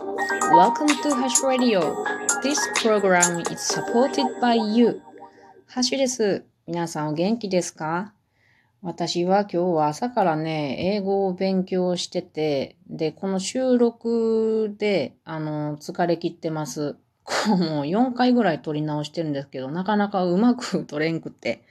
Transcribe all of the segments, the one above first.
Welcome to Hash Radio. This program is supported by you. ハッシュです。皆さんお元気ですか？私は今日は朝からね、英語を勉強してて、で、この収録で、あの、疲れ切ってます。もう4回ぐらい撮り直してるんですけど、なかなかうまく撮れんくって、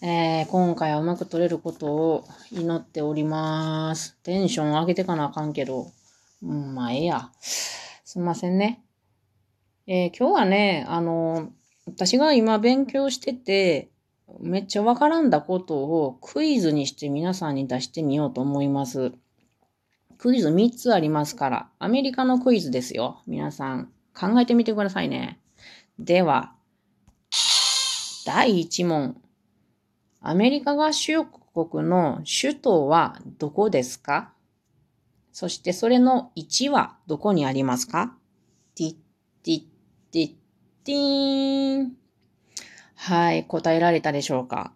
えー、今回はうまく撮れることを祈っております。テンション上げてかなあかんけど、うん、まあ、ええや。すいませんね。えー今日はね、あの、私が今勉強してて、めっちゃわからんだことをクイズにして皆さんに出してみようと思います。クイズ3つありますから、アメリカのクイズですよ。皆さん考えてみてくださいね。では、第1問。アメリカ合衆国の首都はどこですか？そしてそれの1はどこにありますか？ティッティッティッティーン。はい、答えられたでしょうか？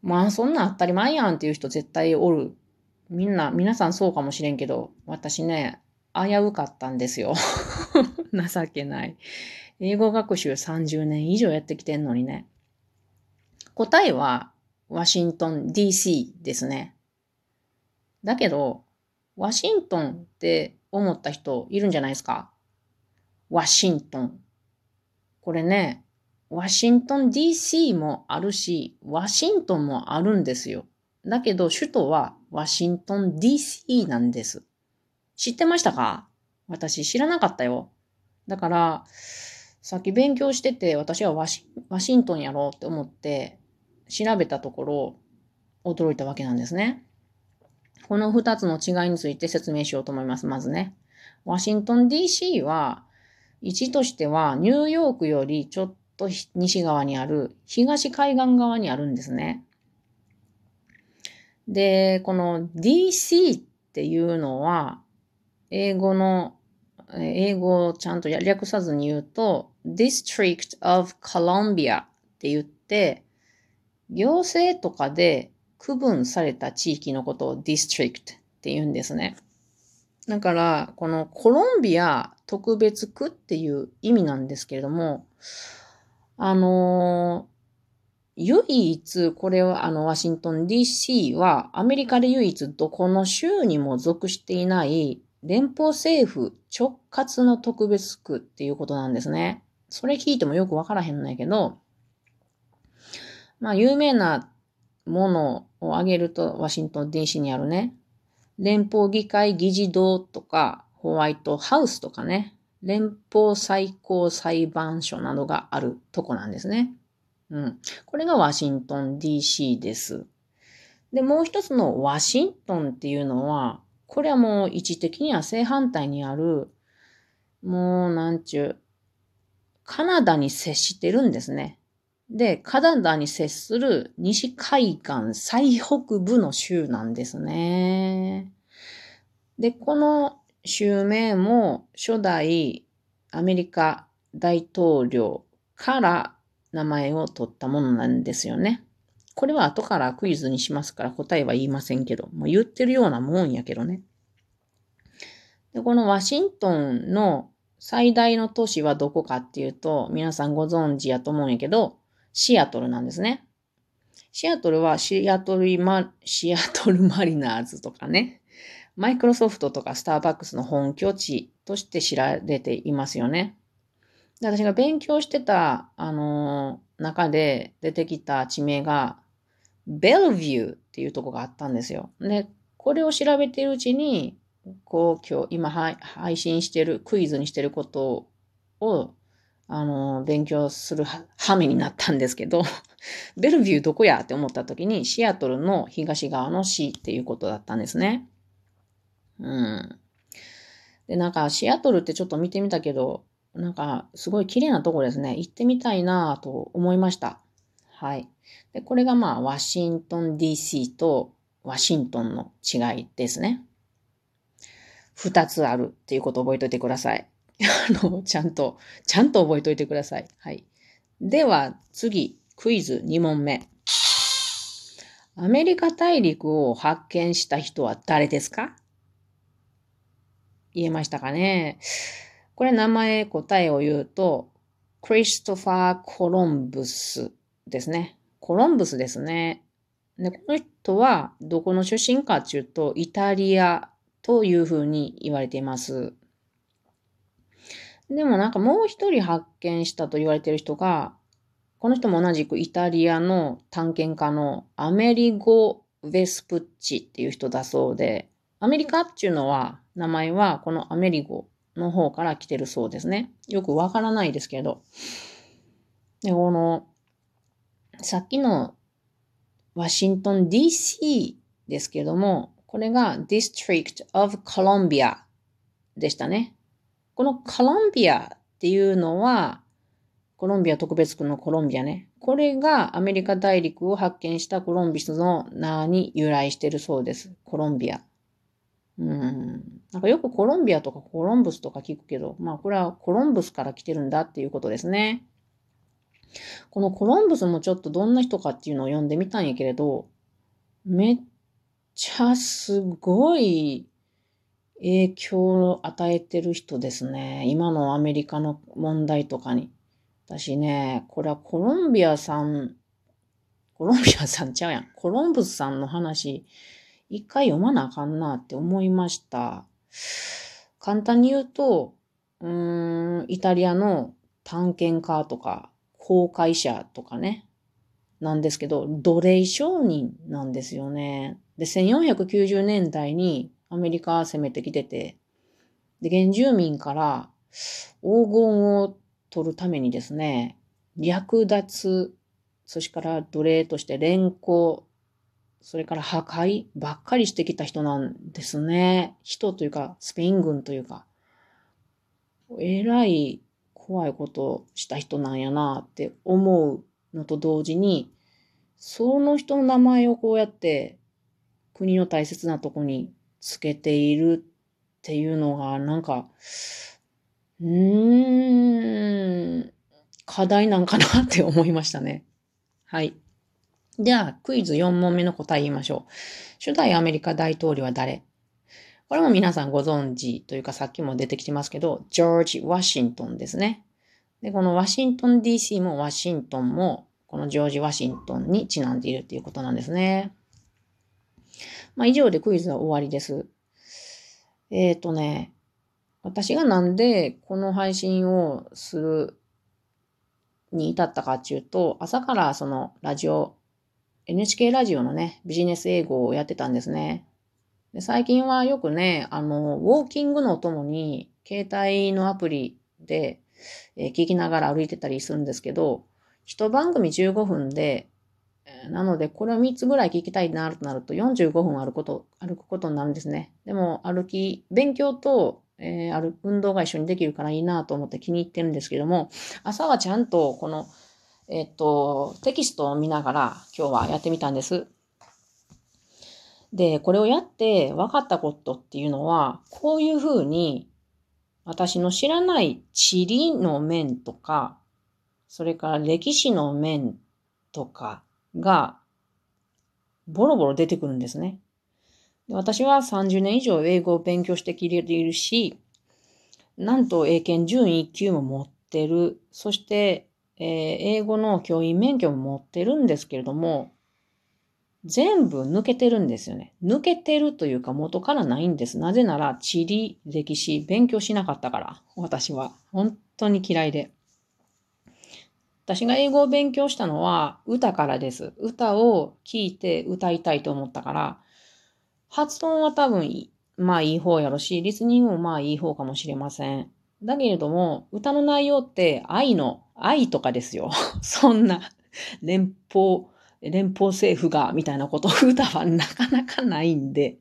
まあそんな当たり前やんっていう人絶対おる。みんな、皆さんそうかもしれんけど、私ね、危うかったんですよ。情けない。英語学習30年以上やってきてんのにね。答えは、ワシントン DC ですね。だけど、ワシントンって思った人いるんじゃないですか？ワシントン。これね、ワシントン DC もあるし、ワシントンもあるんですよ。だけど、首都はワシントン DC なんです。知ってましたか？私知らなかったよ。だから、さっき勉強してて、私はワシワシントンやろうって思って、調べたところ、驚いたわけなんですね。この二つの違いについて説明しようと思います。まずね。ワシントン DC は、位置としてはニューヨークよりちょっと西側にある東海岸側にあるんですね。で、この DC っていうのは、英語の、英語をちゃんと略さずに言うと、District of Columbia って言って、行政とかで区分された地域のことを District って言うんですね。だから、このコロンビア特別区っていう意味なんですけれども、あの唯一、これはあの、ワシントン DC はアメリカで唯一どこの州にも属していない連邦政府直轄の特別区っていうことなんですね。それ聞いてもよくわからへんのやけど、まあ、有名なものを挙げると、ワシントン DC にあるね、連邦議会議事堂とか、ホワイトハウスとかね、連邦最高裁判所などがあるとこなんですね。うん。これがワシントン DC です。で、もう一つのワシントンっていうのは、これはもう位置的には正反対にある、もうなんちゅう、カナダに接してるんですね。で、カナダに接する西海岸最北部の州なんですね。で、この州名も初代アメリカ大統領から名前を取ったものなんですよね。これは後からクイズにしますから答えは言いませんけど、もう言ってるようなもんやけどね。で、このワシントンの最大の都市はどこかっていうと、皆さんご存知やと思うんやけど、シアトルなんですね。シアトルはシアトルマ、シアトルマリナーズとかね、マイクロソフトとかスターバックスの本拠地として知られていますよね。で私が勉強してた、あのー中で出てきた地名が、ベルビューっていうとこがあったんですよ。で、これを調べているうちに、こう、今日、今配信してる、クイズにしてることを、あの勉強するは羽目になったんですけど、ベルビューどこやって思った時に、シアトルの東側の市っていうことだったんですね。うん。で、なんか、シアトルってちょっと見てみたけど、なんか、すごい綺麗なとこですね。行ってみたいなと思いました。はい。で、これがまあ、ワシントン DC とワシントンの違いですね。二つあるっていうことを覚えておいてください。あの、ちゃんと、ちゃんと覚えておいてください。はい。では、次、クイズ2問目。アメリカ大陸を発見した人は誰ですか？言えましたかね？これ名前答えを言うと、クリストファー・コロンブスですね。コロンブスですね。で、この人はどこの出身かっていうと、イタリアというふうに言われています。でもなんかもう一人発見したと言われてる人が、この人も同じくイタリアの探検家のアメリゴ・ベスプッチっていう人だそうで、アメリカっていうのは、名前はこのアメリゴの方から来てるそうですね。よくわからないですけど。で、この、さっきのワシントン DC ですけども、これが District of Columbia でしたね。このコロンビアっていうのは、コロンビア特別区のコロンビアね。これがアメリカ大陸を発見したコロンビスの名に由来してるそうです。コロンビア。うん。なんかよくコロンビアとかコロンブスとか聞くけど、まあこれはコロンブスから来てるんだっていうことですね。このコロンブスもちょっとどんな人かっていうのを読んでみたんやけれど、めっちゃすごい影響を与えてる人ですね。今のアメリカの問題とかに。私ね、これはコロンビアさん、コロンビアさんちゃうやん。コロンブスさんの話、一回読まなあかんなって思いました。簡単に言うと、うーん、イタリアの探検家とか、公開者とかね、なんですけど、奴隷商人なんですよね。で、1490年代にアメリカ攻めてきてて、で、原住民から黄金を取るためにですね、略奪、そしてから奴隷として連行、それから破壊ばっかりしてきた人なんですね。人というか、スペイン軍というか、えらい怖いことした人なんやなって思うのと同時に、その人の名前をこうやって国の大切なとこにつけているっていうのが、なんか、うーん、課題なんかなって思いましたね。はい。では、クイズ4問目の答え言いましょう。初代アメリカ大統領は誰？これも皆さんご存知というかさっきも出てきてますけど、ジョージ・ワシントンですね。で、このワシントン DC もワシントンも、このジョージ・ワシントンにちなんでいるっていうことなんですね。まあ以上でクイズは終わりです。えっ、ー、とね、私がなんでこの配信をするに至ったかっていうと、朝からそのラジオ、NHK ラジオのね、ビジネス英語をやってたんですね。で最近はよくね、あの、ウォーキングのともに、携帯のアプリで、えー、聞きながら歩いてたりするんですけど、一番組15分で、なので、これを3つぐらい聞きたいなとなると45分歩くこと、歩くことになるんですね。でも、歩き、勉強と、えー、歩運動が一緒にできるからいいなと思って気に入ってるんですけども、朝はちゃんとこの、えっ、と、テキストを見ながら今日はやってみたんです。で、これをやって分かったことっていうのは、こういうふうに私の知らない地理の面とか、それから歴史の面とかがボロボロ出てくるんですね。私は30年以上英語を勉強してきているし、なんと英検準1級も持ってる。そして、えー、英語の教員免許も持ってるんですけれども、全部抜けてるんですよね。抜けてるというか元からないんです。なぜなら地理、歴史、勉強しなかったから。私は。本当に嫌いで。私が英語を勉強したのは歌からです。歌を聴いて歌いたいと思ったから、発音は多分まあいい方やろし、リスニングもまあいい方かもしれません。だけれども、歌の内容って愛の、愛とかですよ。そんな連邦、連邦政府が、みたいなこと、歌はなかなかないんで、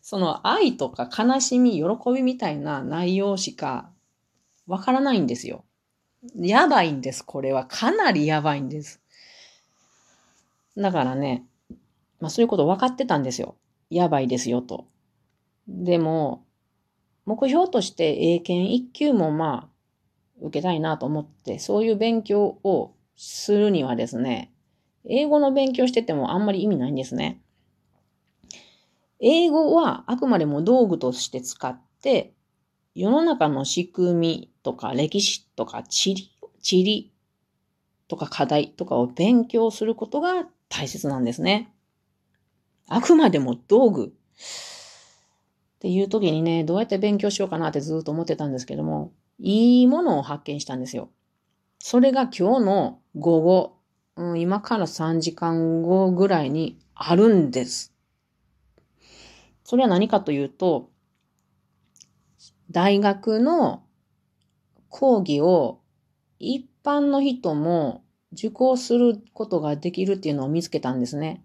その愛とか悲しみ、喜びみたいな内容しかわからないんですよ。やばいんです、これは。かなりやばいんです。だからね、まあそういうこと分かってたんですよ。やばいですよと。でも、目標として英検1級もまあ受けたいなと思って、そういう勉強をするにはですね、英語の勉強しててもあんまり意味ないんですね。英語はあくまでも道具として使って、世の中の仕組みとか歴史とか地理、地理とか課題とかを勉強することが大切なんですね。あくまでも道具。っていう時にね、どうやって勉強しようかなってずっと思ってたんですけども、いいものを発見したんですよ。それが今日の午後、うん、今から3時間後ぐらいにあるんです。それは何かというと、大学の講義を一般の人も受講することができるっていうのを見つけたんですね。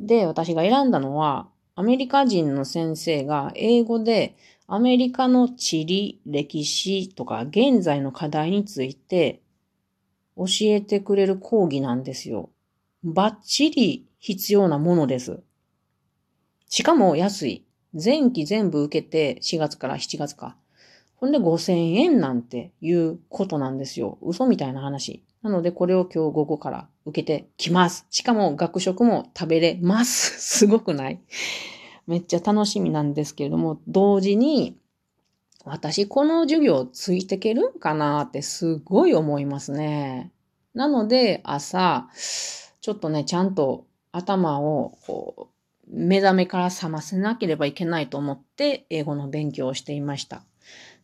で、私が選んだのは、アメリカ人の先生が英語でアメリカの地理、歴史とか現在の課題について教えてくれる講義なんですよ。バッチリ必要なものです。しかも安い。前期全部受けて4月から7月か。ほんで5000円なんていうことなんですよ。嘘みたいな話。なのでこれを今日午後から受けてきます。しかも学食も食べれます。すごくない？めっちゃ楽しみなんですけれども、同時に私この授業ついてけるんかなってすごい思いますね。なので朝、ちょっとね、ちゃんと頭をこう目覚めから覚ませなければいけないと思って英語の勉強をしていました。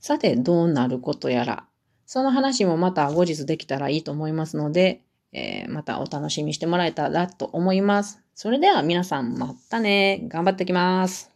さて、どうなることやら。その話もまた後日できたらいいと思いますので、えー、またお楽しみしてもらえたらと思います。それでは皆さんまたね。頑張ってきます。